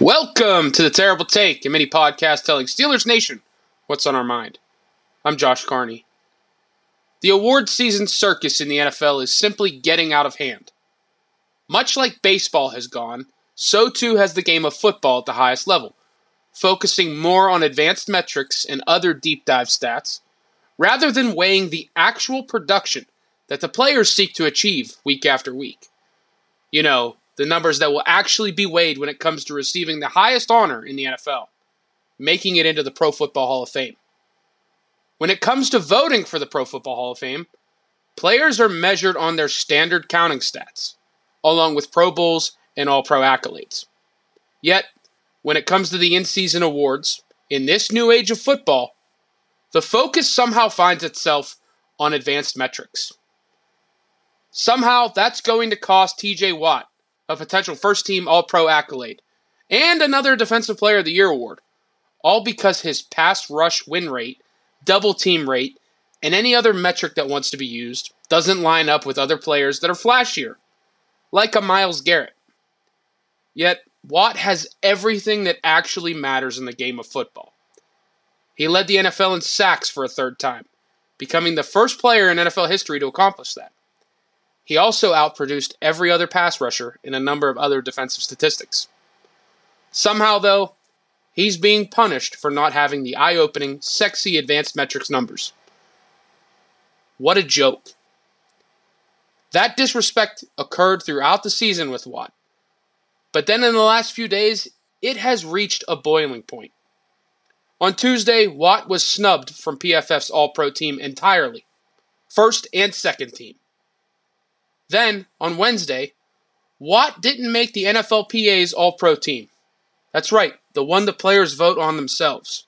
Welcome to the Terrible Take, a mini podcast telling Steelers Nation what's on our mind. I'm Josh Carney. The award season circus in the NFL is simply getting out of hand. Much like baseball has gone, so too has the game of football at the highest level, focusing more on advanced metrics and other deep dive stats, rather than weighing the actual production that the players seek to achieve week after week. You know, the numbers that will actually be weighed when it comes to receiving the highest honor in the NFL, making it into the Pro Football Hall of Fame. When it comes to voting for the Pro Football Hall of Fame, players are measured on their standard counting stats, along with Pro Bowls and All Pro accolades. Yet, when it comes to the in season awards, in this new age of football, the focus somehow finds itself on advanced metrics. Somehow, that's going to cost TJ Watt a potential first team All Pro accolade, and another Defensive Player of the Year award, all because his pass rush win rate, double team rate, and any other metric that wants to be used doesn't line up with other players that are flashier, like a Myles Garrett. Yet, Watt has everything that actually matters in the game of football. He led the NFL in sacks for a third time, becoming the first player in NFL history to accomplish that. He also outproduced every other pass rusher in a number of other defensive statistics. Somehow, though, he's being punished for not having the eye opening, sexy advanced metrics numbers. What a joke. That disrespect occurred throughout the season with Watt. But then in the last few days, it has reached a boiling point. On Tuesday, Watt was snubbed from PFF's All Pro team entirely, first and second team. Then, on Wednesday, Watt didn't make the NFLPA's All Pro team. That's right, the one the players vote on themselves.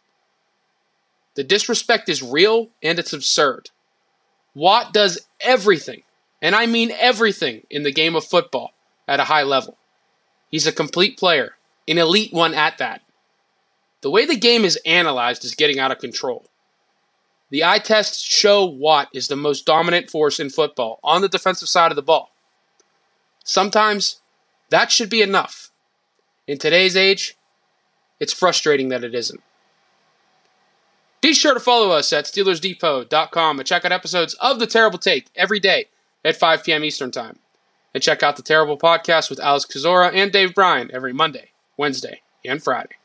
The disrespect is real and it's absurd. Watt does everything, and I mean everything, in the game of football at a high level. He's a complete player, an elite one at that. The way the game is analyzed is getting out of control. The eye tests show Watt is the most dominant force in football on the defensive side of the ball. Sometimes that should be enough. In today's age, it's frustrating that it isn't. Be sure to follow us at SteelersDepot.com and check out episodes of The Terrible Take every day at 5 p.m. Eastern Time. And check out The Terrible Podcast with Alex Kozora and Dave Bryan every Monday, Wednesday, and Friday.